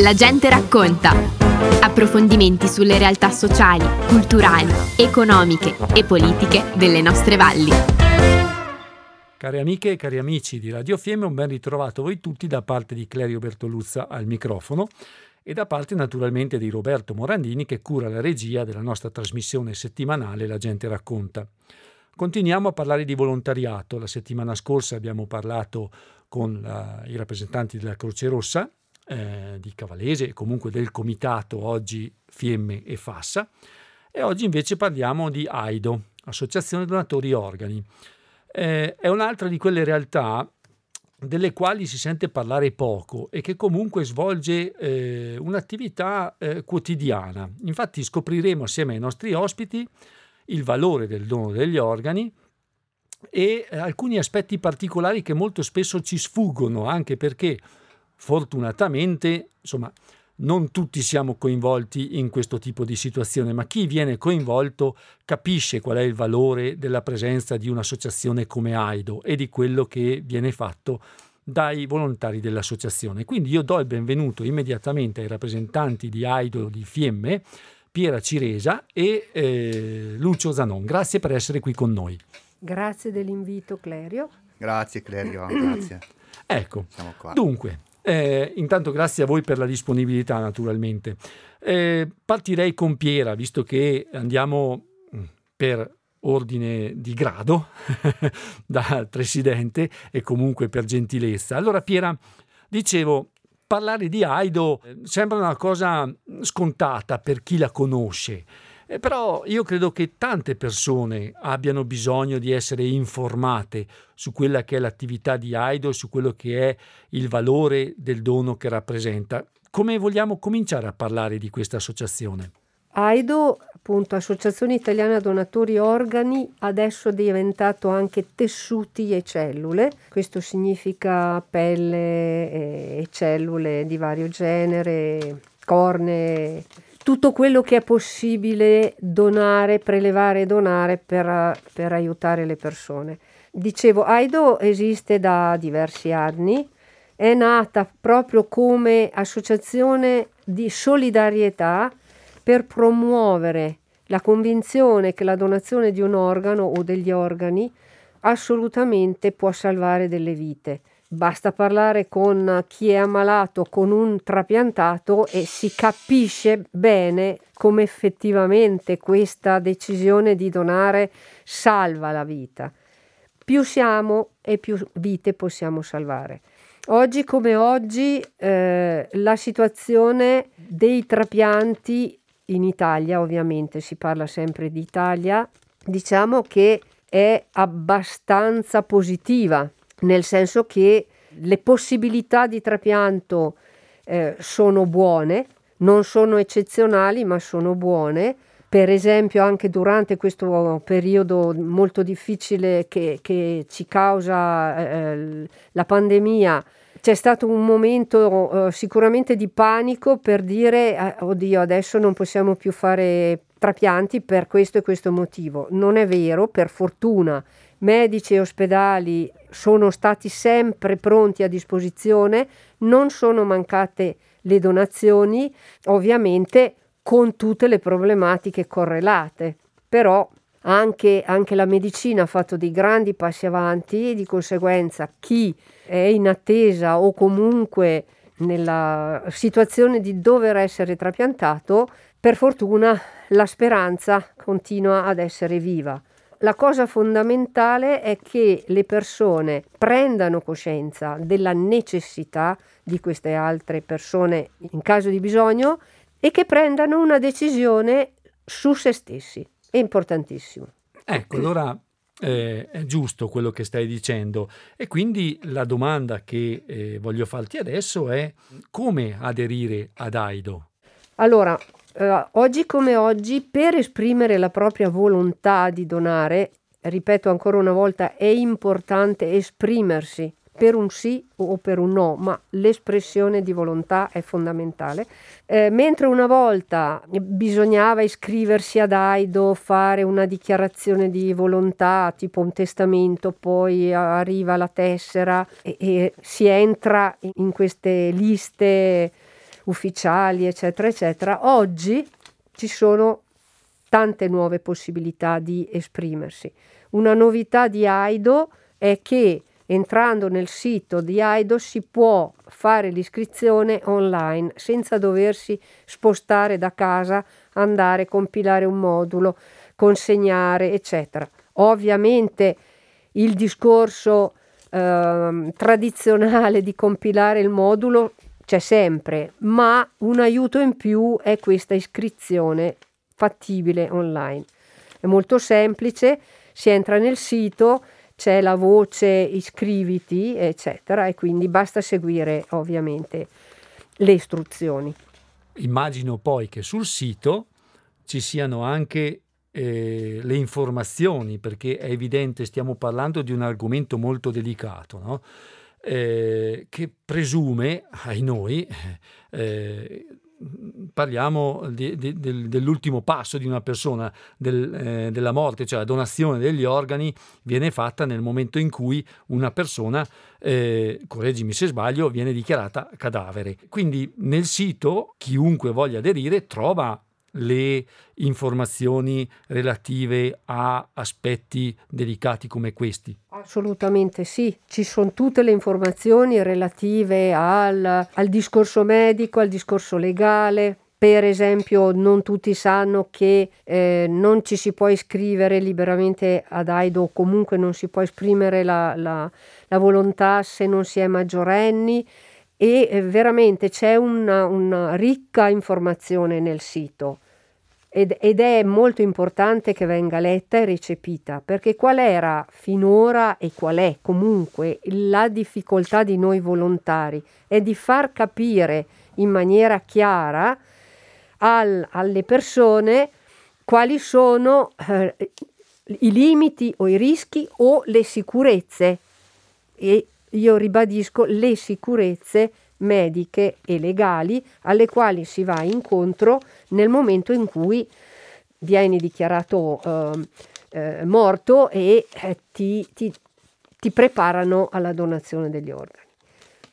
La gente racconta. Approfondimenti sulle realtà sociali, culturali, economiche e politiche delle nostre valli. Cari amiche e cari amici di Radio Fiemme, un ben ritrovato voi tutti da parte di Clerio Bertoluzza al microfono e da parte naturalmente di Roberto Morandini che cura la regia della nostra trasmissione settimanale La gente racconta. Continuiamo a parlare di volontariato. La settimana scorsa abbiamo parlato con la, i rappresentanti della Croce Rossa eh, di Cavalese e comunque del comitato oggi Fiemme e Fassa e oggi invece parliamo di AIDO, Associazione Donatori Organi. Eh, è un'altra di quelle realtà delle quali si sente parlare poco e che comunque svolge eh, un'attività eh, quotidiana. Infatti scopriremo assieme ai nostri ospiti il valore del dono degli organi e eh, alcuni aspetti particolari che molto spesso ci sfuggono, anche perché fortunatamente, insomma, non tutti siamo coinvolti in questo tipo di situazione, ma chi viene coinvolto capisce qual è il valore della presenza di un'associazione come AIDO e di quello che viene fatto dai volontari dell'associazione. Quindi io do il benvenuto immediatamente ai rappresentanti di AIDO di Fiemme, Piera Ciresa e eh, Lucio Zanon. Grazie per essere qui con noi. Grazie dell'invito Clerio. Grazie Clerio, grazie. Ecco, dunque, eh, intanto grazie a voi per la disponibilità naturalmente. Eh, partirei con Piera, visto che andiamo mm, per ordine di grado dal presidente e comunque per gentilezza. Allora Piera, dicevo, parlare di Aido eh, sembra una cosa scontata per chi la conosce. Eh, però io credo che tante persone abbiano bisogno di essere informate su quella che è l'attività di Aido, su quello che è il valore del dono che rappresenta. Come vogliamo cominciare a parlare di questa associazione? AIDO, appunto Associazione Italiana Donatori Organi, adesso è diventato anche tessuti e cellule. Questo significa pelle e cellule di vario genere, corne, tutto quello che è possibile donare, prelevare e donare per, per aiutare le persone. Dicevo, AIDO esiste da diversi anni, è nata proprio come associazione di solidarietà per promuovere la convinzione che la donazione di un organo o degli organi assolutamente può salvare delle vite. Basta parlare con chi è ammalato con un trapiantato e si capisce bene come effettivamente questa decisione di donare salva la vita. Più siamo e più vite possiamo salvare. Oggi come oggi eh, la situazione dei trapianti in Italia, ovviamente si parla sempre di Italia, diciamo che è abbastanza positiva nel senso che le possibilità di trapianto eh, sono buone, non sono eccezionali, ma sono buone. Per esempio, anche durante questo periodo molto difficile che, che ci causa eh, la pandemia, c'è stato un momento eh, sicuramente di panico per dire, eh, oddio, adesso non possiamo più fare trapianti per questo e questo motivo. Non è vero, per fortuna medici e ospedali sono stati sempre pronti a disposizione, non sono mancate le donazioni, ovviamente con tutte le problematiche correlate, però anche, anche la medicina ha fatto dei grandi passi avanti e di conseguenza chi è in attesa o comunque nella situazione di dover essere trapiantato, per fortuna la speranza continua ad essere viva la cosa fondamentale è che le persone prendano coscienza della necessità di queste altre persone in caso di bisogno e che prendano una decisione su se stessi. È importantissimo. Ecco, allora eh, è giusto quello che stai dicendo e quindi la domanda che eh, voglio farti adesso è come aderire ad AIDO? Allora, eh, oggi come oggi, per esprimere la propria volontà di donare, ripeto ancora una volta, è importante esprimersi per un sì o per un no, ma l'espressione di volontà è fondamentale. Eh, mentre una volta bisognava iscriversi ad AIDO, fare una dichiarazione di volontà, tipo un testamento, poi arriva la tessera e, e si entra in queste liste ufficiali, eccetera, eccetera, oggi ci sono tante nuove possibilità di esprimersi. Una novità di Aido è che entrando nel sito di Aido si può fare l'iscrizione online senza doversi spostare da casa, andare, compilare un modulo, consegnare, eccetera. Ovviamente il discorso eh, tradizionale di compilare il modulo c'è sempre, ma un aiuto in più è questa iscrizione fattibile online. È molto semplice, si entra nel sito, c'è la voce iscriviti, eccetera, e quindi basta seguire ovviamente le istruzioni. Immagino poi che sul sito ci siano anche eh, le informazioni, perché è evidente, stiamo parlando di un argomento molto delicato, no? Eh, che presume ai noi eh, parliamo di, di, del, dell'ultimo passo di una persona, del, eh, della morte, cioè la donazione degli organi viene fatta nel momento in cui una persona, eh, correggimi se sbaglio, viene dichiarata cadavere. Quindi nel sito chiunque voglia aderire trova le informazioni relative a aspetti delicati come questi? Assolutamente sì, ci sono tutte le informazioni relative al, al discorso medico, al discorso legale, per esempio, non tutti sanno che eh, non ci si può iscrivere liberamente ad AIDO o comunque non si può esprimere la, la, la volontà se non si è maggiorenni e eh, veramente c'è una, una ricca informazione nel sito ed, ed, è molto importante che venga letta e recepita, perché qual era finora e qual è comunque la difficoltà di noi volontari? È di far capire in maniera chiara al, alle persone quali sono eh, i limiti o i rischi o le sicurezze. E io ribadisco le sicurezze mediche e legali alle quali si va incontro nel momento in cui vieni dichiarato eh, eh, morto e eh, ti, ti, ti, preparano alla donazione degli organi.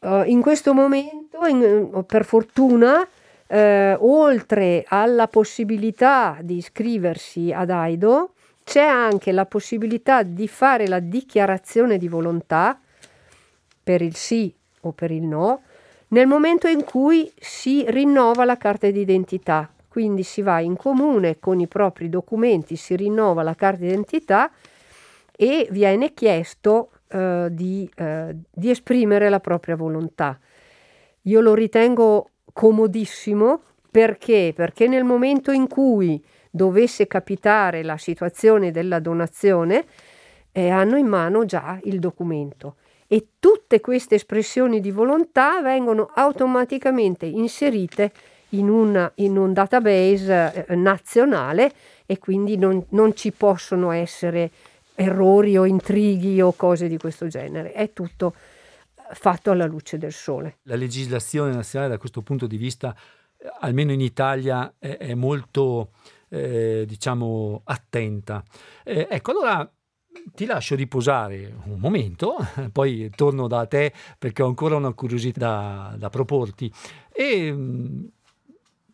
Uh, in questo momento, in, per fortuna, eh, oltre alla possibilità di iscriversi ad AIDO, c'è anche la possibilità di fare la dichiarazione di volontà per il sì o per il no, nel momento in cui si rinnova la carta d'identità. Quindi si va in comune con i propri documenti, si rinnova la carta d'identità e viene chiesto eh, di, eh, di esprimere la propria volontà. Io lo ritengo comodissimo perché? Perché nel momento in cui dovesse capitare la situazione della donazione, eh, hanno in mano già il documento e tutte queste espressioni di volontà vengono automaticamente inserite in, una, in un database eh, nazionale e quindi non, non ci possono essere errori o intrighi o cose di questo genere. È tutto fatto alla luce del sole. La legislazione nazionale da questo punto di vista, eh, almeno in Italia, è, è molto, eh, diciamo, attenta. Eh, ecco, allora ti lascio riposare un momento, poi torno da te perché ho ancora una curiosità da, da proporti e mh,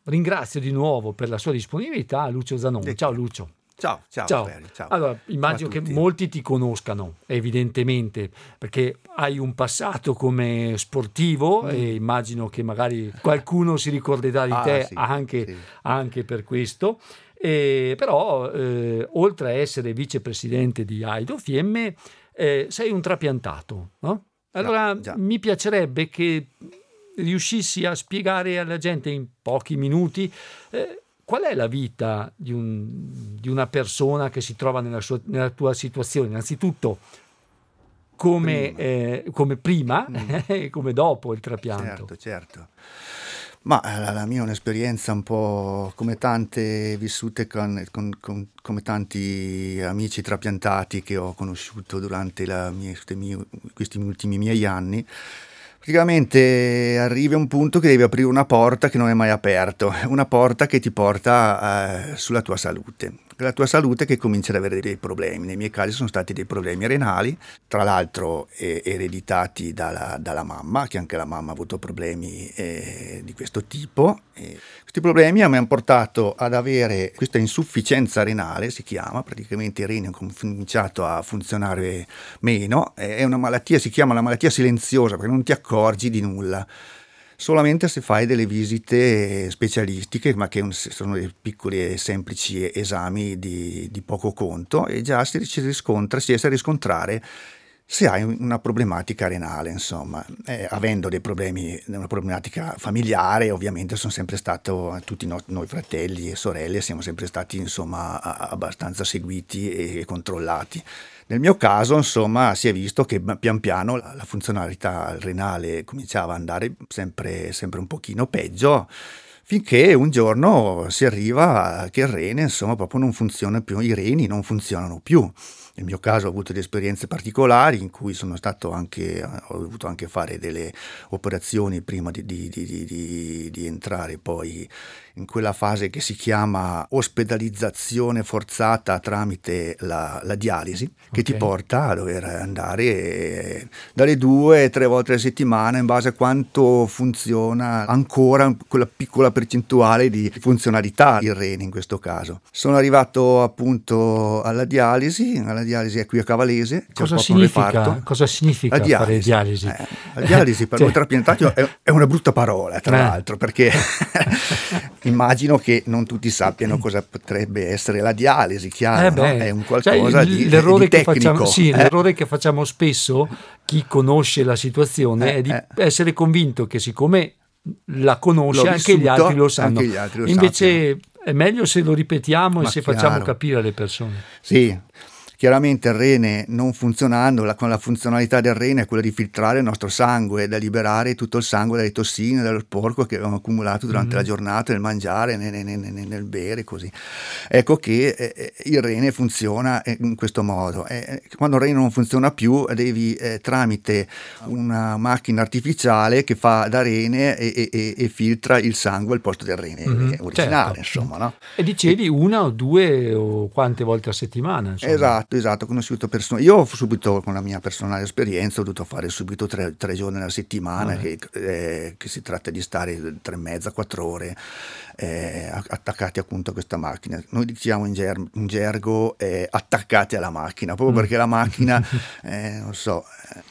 ringrazio di nuovo per la sua disponibilità Lucio Zanoni. Ciao Lucio. Ciao, ciao, ciao. ciao. Allora, immagino che molti ti conoscano, evidentemente, perché hai un passato come sportivo mm. e immagino che magari qualcuno si ricorderà di ah, te sì, anche, sì. anche per questo. E, però, eh, oltre a essere vicepresidente di Aido Fiemme, eh, sei un trapiantato, no? Allora già, già. mi piacerebbe che riuscissi a spiegare alla gente in pochi minuti eh, qual è la vita di, un, di, una persona che si trova nella, sua, nella tua situazione. Innanzitutto, come prima, eh, come prima mm. come dopo il trapianto. Certo, certo. Ma eh, la, mia è un'esperienza un po' come tante vissute con, con, con come tanti amici trapiantati che ho conosciuto durante mie, mie, questi ultimi miei anni. Praticamente arrivi a un punto che devi aprire una porta che non è mai aperto, una porta che ti porta eh, sulla tua salute la tua salute che comincia ad avere dei problemi. Nei miei casi sono stati dei problemi renali, tra l'altro eh, ereditati dalla, dalla, mamma, che anche la mamma ha avuto problemi eh, di questo tipo. E questi problemi mi hanno portato ad avere questa insufficienza renale, si chiama, praticamente i reni hanno cominciato a funzionare meno, è una malattia, si chiama la malattia silenziosa perché non ti accorgi di nulla. Solamente se fai delle visite specialistiche, ma che sono dei piccoli e semplici esami di, di poco conto e già si, riscontra, si riesce a riscontrare se hai una problematica renale, insomma, eh, avendo dei problemi, una problematica familiare, ovviamente sono sempre stato, tutti no, noi fratelli e sorelle siamo sempre stati, insomma, abbastanza seguiti e controllati. Nel mio caso, insomma, si è visto che pian piano la, la funzionalità renale cominciava ad andare sempre, sempre un pochino peggio finché un giorno si arriva che il rene, insomma, proprio non funziona più, i reni non funzionano più. Nel mio caso ho avuto delle esperienze particolari in cui sono stato anche, ho dovuto anche fare delle operazioni prima di, di, di, di entrare poi in quella fase che si chiama ospedalizzazione forzata tramite la, la dialisi, che okay. ti porta a dover andare dalle due tre volte a settimana in base a quanto funziona ancora quella piccola percentuale di funzionalità il rene in questo caso. Sono arrivato appunto alla dialisi, alla dialisi è qui a Cavalese. Cosa significa, cosa significa la dialisi. fare dialisi? Eh, la dialisi per cioè. noi trapiantati è, è, una brutta parola, tra eh. l'altro, perché immagino che non tutti sappiano cosa potrebbe essere la dialisi, chiaro, eh beh, no? è un cioè, qualcosa cioè, di, l'errore di che facciamo, Sì, eh? l'errore che facciamo spesso, chi conosce la situazione, eh, è di eh. essere convinto che siccome la conosce anche gli altri lo sanno. Gli altri lo Invece sappiano. è meglio se lo ripetiamo Ma e se chiaro. facciamo capire alle persone. Sì, Chiaramente il rene non funzionando, la, con la funzionalità del rene è quella di filtrare il nostro sangue, da liberare tutto il sangue dalle tossine, dallo sporco che abbiamo accumulato durante mm-hmm. la giornata nel mangiare, nel, nel, nel, nel, bere, così. Ecco che eh, eh, il rene funziona eh, in questo modo. Eh, eh, quando il rene non funziona più, devi eh, tramite una macchina artificiale che fa da rene e, e, e filtra il sangue al posto del rene mm-hmm. originale, certo. insomma. No? E dicevi una o due o quante volte a settimana? Insomma. Esatto Esatto, esatto, ho conosciuto persone. Io ho subito, con la mia personale esperienza, ho dovuto fare subito tre, tre giorni alla settimana, che, eh, che, si tratta di stare tre e mezza, quattro ore eh, attaccati appunto a questa macchina. Noi diciamo in, ger- in gergo eh, attaccati alla macchina, proprio mm. perché la macchina, eh, non so,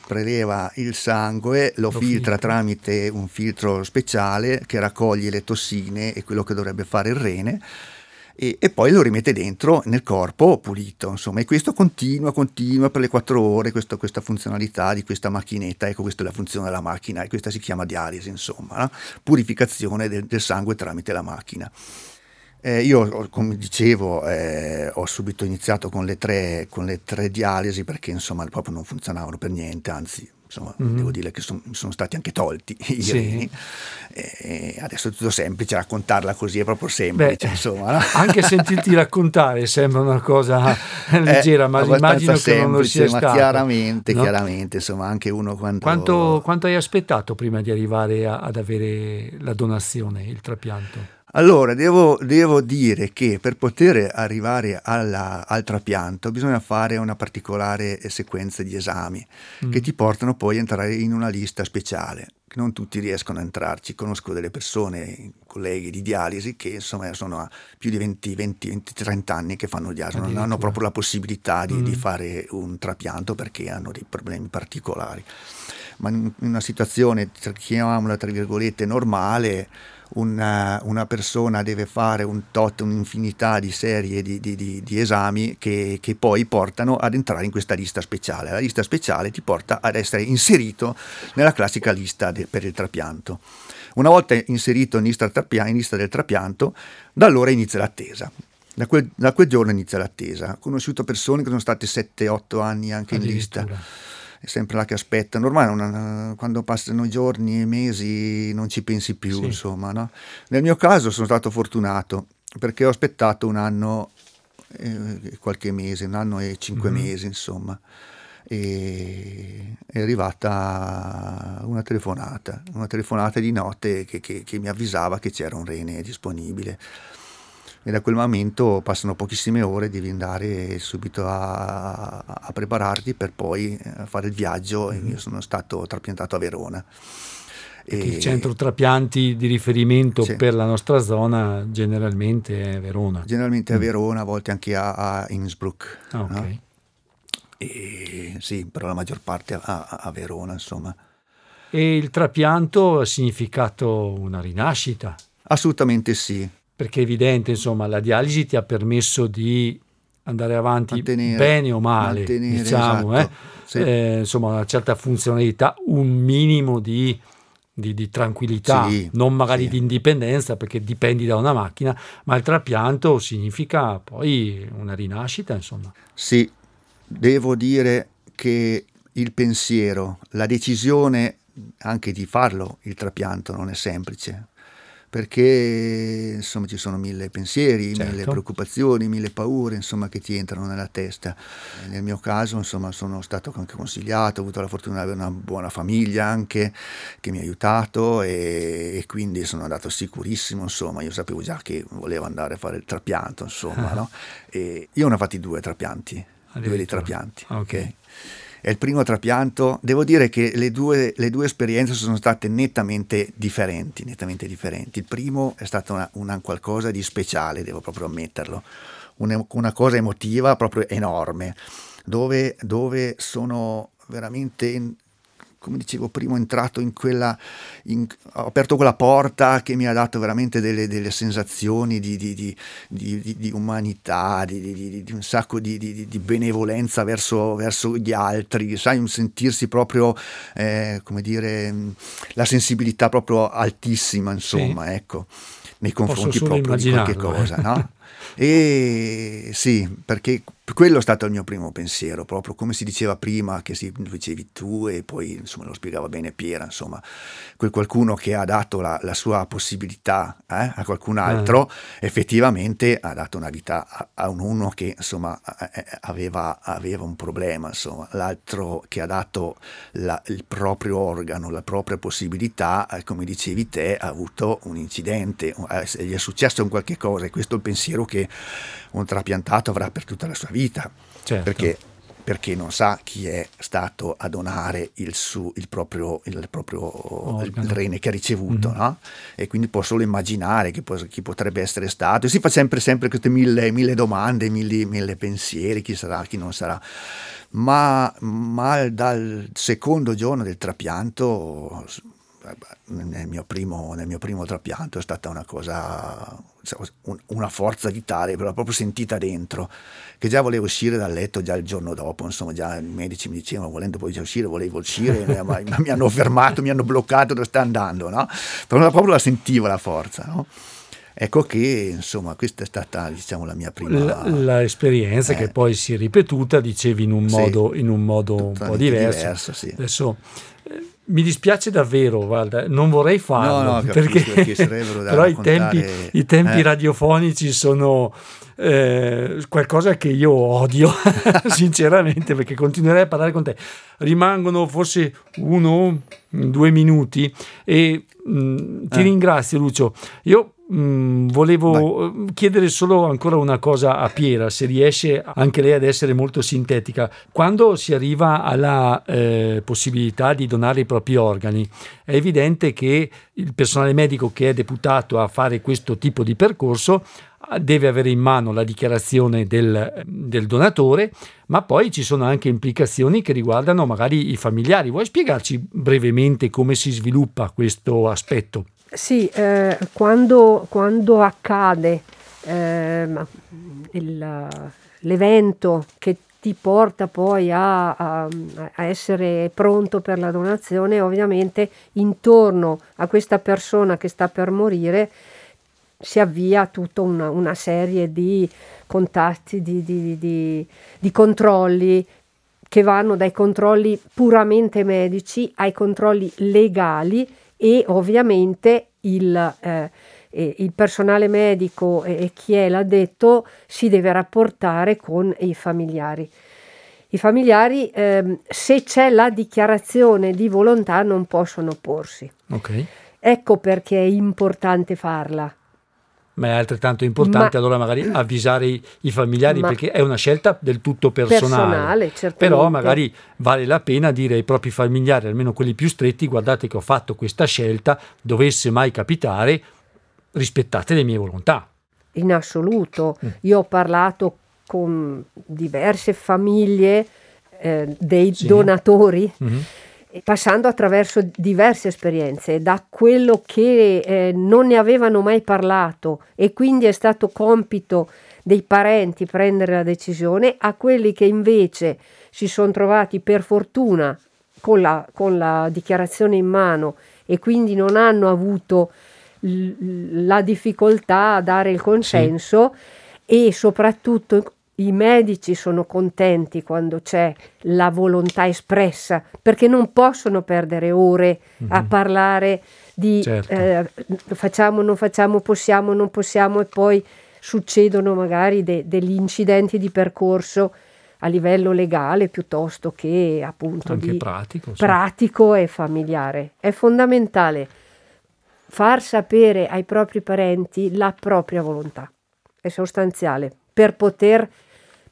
preleva il sangue, lo, lo filtra, filtra tramite un filtro speciale che raccoglie le tossine e quello che dovrebbe fare il rene e, e, poi lo rimette dentro nel corpo pulito, insomma, e questo continua, continua per le quattro ore, questo, questa funzionalità di questa macchinetta, ecco questa è la funzione della macchina e questa si chiama dialisi, insomma, no? purificazione del, del, sangue tramite la macchina. Eh, io, come dicevo, eh, ho subito iniziato con le, tre, con le tre dialisi perché insomma proprio non funzionavano per niente, anzi insomma, mm-hmm. devo dire che son, sono stati anche tolti i sì. reni. E adesso è tutto semplice, raccontarla così è proprio semplice. Beh, insomma, no? Anche sentirti raccontare sembra una cosa leggera, ma immagino semplice, che non lo sia stato. Chiaramente, no? chiaramente, insomma, anche uno quando... Quanto, quanto hai aspettato prima di arrivare a, ad avere la donazione, il trapianto? Allora, devo, devo, dire che per poter arrivare alla, al trapianto bisogna fare una particolare sequenza di esami mm. che ti portano poi a entrare in una lista speciale. Non tutti riescono a entrarci. Conosco delle persone, colleghi di dialisi, che insomma sono a più di 20, 20, 20 30 anni che fanno dialisi, non hanno proprio la possibilità di, mm. di fare un trapianto perché hanno dei problemi particolari. Ma in una situazione, chiamiamola tra virgolette, normale, una, una, persona deve fare un tot, un'infinità di serie di, di, di, di esami che, che, poi portano ad entrare in questa lista speciale. La lista speciale ti porta ad essere inserito nella classica lista de, per il trapianto. Una volta inserito in lista, in lista del trapianto, da allora inizia l'attesa. Da quel, da quel, giorno inizia l'attesa. Ho conosciuto persone che sono state 7-8 anni anche in lista è sempre là che aspettano. Ormai una, quando passano i giorni e i mesi non ci pensi più, sì. insomma. No? Nel mio caso sono stato fortunato perché ho aspettato un anno e qualche mese, un anno e cinque mm-hmm. mesi, insomma. E è arrivata una telefonata, una telefonata di notte che, che, che mi avvisava che c'era un rene disponibile e da quel momento passano pochissime ore, devi andare subito a, a prepararti per poi eh, fare il viaggio e io sono stato trapiantato a Verona. E il centro trapianti di riferimento sì. per la nostra zona generalmente è Verona. Generalmente mm. a Verona, a volte anche a, a Innsbruck. Ah, okay. no? e, sì, però la maggior parte a, a Verona, insomma. E il trapianto ha significato una rinascita? Assolutamente sì perché è evidente, insomma, la dialisi ti ha permesso di andare avanti mantenere, bene o male, diciamo, esatto, eh? Sì. Eh, insomma, una certa funzionalità, un minimo di, di, di tranquillità, sì, non magari sì. di indipendenza perché dipendi da una macchina, ma il trapianto significa poi una rinascita, insomma. Sì, devo dire che il pensiero, la decisione anche di farlo, il trapianto non è semplice, perché insomma ci sono mille pensieri, certo. mille preoccupazioni, mille paure insomma, che ti entrano nella testa. Nel mio caso insomma, sono stato anche consigliato, ho avuto la fortuna di avere una buona famiglia anche che mi ha aiutato e, e quindi sono andato sicurissimo, insomma, io sapevo già che volevo andare a fare il trapianto, insomma, no? E io ne ho fatti due trapianti, due dei trapianti. Ah, okay. okay è il primo trapianto. Devo dire che le due, le due, esperienze sono state nettamente differenti, nettamente differenti. Il primo è stato una, una qualcosa di speciale, devo proprio ammetterlo, una, una cosa emotiva proprio enorme, dove, dove sono veramente come dicevo prima, entrato in quella, in, ho aperto quella porta che mi ha dato veramente delle, delle sensazioni di, di, di, di umanità, di, un sacco di, benevolenza verso, verso, gli altri, sai, un sentirsi proprio, eh, come dire, la sensibilità proprio altissima, insomma, sì. ecco, nei confronti proprio di qualche cosa, eh. no? E sì, perché quello è stato il mio primo pensiero, proprio come si diceva prima, che si dicevi tu e poi insomma, lo spiegava bene Piera, insomma, quel qualcuno che ha dato la, la sua possibilità eh, a qualcun eh. altro, eh. effettivamente ha dato una vita a, a un uno che insomma aveva, aveva, un problema, insomma, l'altro che ha dato la, il proprio organo, la propria possibilità, eh, come dicevi te, ha avuto un incidente, eh, gli è successo un qualche cosa e questo è il pensiero che un trapiantato avrà per tutta la sua vita, certo. perché, perché, non sa chi è stato a donare il, su, il proprio, il proprio il rene che ha ricevuto, mm-hmm. no? e quindi può solo immaginare chi, può, chi, potrebbe essere stato, e si fa sempre, sempre queste mille, mille domande, mille, mille pensieri, chi sarà, chi non sarà. Ma, ma dal secondo giorno del trapianto nel mio, primo, nel mio primo trapianto è stata una cosa, una forza vitale, però proprio sentita dentro, che già volevo uscire dal letto già il giorno dopo, insomma già i medici mi dicevano volendo poi uscire, volevo uscire, ma mi hanno fermato, mi hanno bloccato dove sta andando, no? Però proprio la sentivo la forza, no? Ecco che insomma questa è stata diciamo, la mia prima l'esperienza eh. che poi si è ripetuta, dicevi in un modo, sì, in un, modo un po' diverso. diverso sì. Adesso mi dispiace davvero, guarda, non vorrei farlo, no, no, perché, perché però i tempi, i tempi eh. radiofonici sono eh, qualcosa che io odio, sinceramente, perché continuerei a parlare con te. Rimangono forse uno, due minuti e mh, mm, ti eh. ringrazio Lucio. Io Mm, volevo Vai. Eh, chiedere solo ancora una cosa a Piera, se riesce anche lei ad essere molto sintetica. Quando si arriva alla eh, possibilità di donare i propri organi, è evidente che il personale medico che è deputato a fare questo tipo di percorso ah, deve avere in mano la dichiarazione del, del, donatore, ma poi ci sono anche implicazioni che riguardano magari i familiari. Vuoi spiegarci brevemente come si sviluppa questo aspetto? Sì, eh, quando, quando, accade eh, il, l'evento che ti porta poi a, a, a, essere pronto per la donazione, ovviamente intorno a questa persona che sta per morire si avvia tutta una, una serie di contatti, di, di, di, di controlli che vanno dai controlli puramente medici ai controlli legali e ovviamente il, eh, il personale medico e chi è l'addetto si deve rapportare con i familiari. I familiari, eh, se c'è la dichiarazione di volontà, non possono opporsi. Ok. Ecco perché è importante farla. Ma è altrettanto importante Ma- allora magari avvisare i, i familiari Ma- perché è una scelta del tutto personale. Personale. Però magari vale la pena dire ai propri familiari, almeno quelli più stretti, guardate che ho fatto questa scelta, dovesse mai capitare, rispettate le mie volontà. in assoluto. Mm. Io ho parlato con diverse famiglie eh, dei Sì. donatori, Mhm. Passando attraverso diverse esperienze, da quello che eh, non ne avevano mai parlato e quindi è stato compito dei parenti prendere la decisione, a quelli che invece si sono trovati per fortuna con la, con la dichiarazione in mano e quindi non hanno avuto l- la difficoltà a dare il consenso e soprattutto i medici sono contenti quando c'è la volontà espressa perché non possono perdere ore a Mhm. parlare di Certo. eh, facciamo, non facciamo, possiamo, non possiamo e poi succedono magari de- degli incidenti di percorso a livello legale piuttosto che appunto Anche di pratico. sì. pratico e familiare. È fondamentale far sapere ai propri parenti la propria volontà, è sostanziale per poter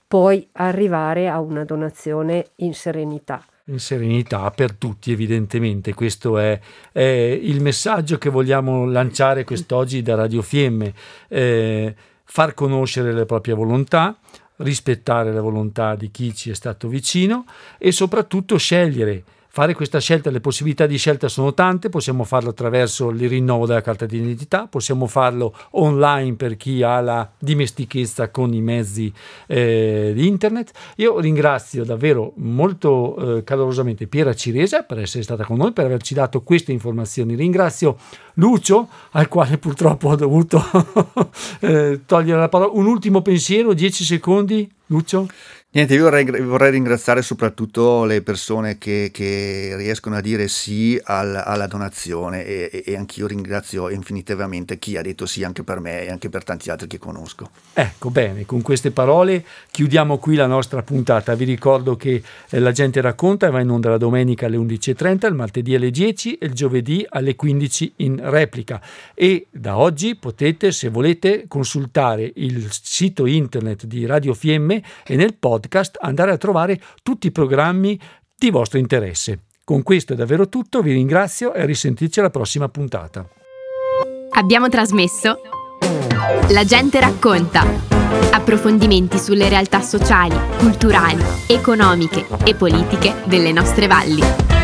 poi arrivare a una donazione in serenità. in serenità per tutti evidentemente questo è, è il messaggio che vogliamo lanciare quest'oggi da Radio Fiemme Eh, far conoscere le proprie volontà rispettare la volontà di chi ci è stato vicino e soprattutto scegliere fare questa scelta, le possibilità di scelta sono tante, possiamo farlo attraverso il rinnovo della carta di identità, possiamo farlo online per chi ha la dimestichezza con i mezzi eh, di internet. Io ringrazio davvero molto eh, calorosamente Piera Ciresa per essere stata con noi, per averci dato queste informazioni. Ringrazio Lucio, al quale purtroppo ho dovuto eh, togliere la parola. Un ultimo pensiero, 10 secondi, Lucio. Niente, io vorrei, vorrei ringraziare soprattutto le persone che, che riescono a dire sì al- alla donazione e, e- anch'io ringrazio infinitivamente chi ha detto sì anche per me e anche per tanti altri che conosco. Ecco, bene, con queste parole chiudiamo qui la nostra puntata. Vi ricordo che eh, La gente racconta va in onda la domenica alle 11.30, il martedì alle 10 e il giovedì alle 15 in replica. E da oggi potete, se volete, consultare il sito internet di Radio Fiemme e nel podcast andare a trovare tutti i programmi di vostro interesse. Con questo è davvero tutto, vi ringrazio e a risentirci alla prossima puntata. Abbiamo trasmesso La gente racconta. Approfondimenti sulle realtà sociali, culturali, economiche e politiche delle nostre valli.